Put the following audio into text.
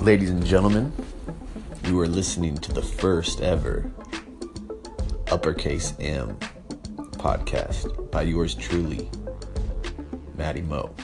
Ladies and gentlemen, you are listening to the first ever Uppercase M podcast by yours truly, Maddie Moe.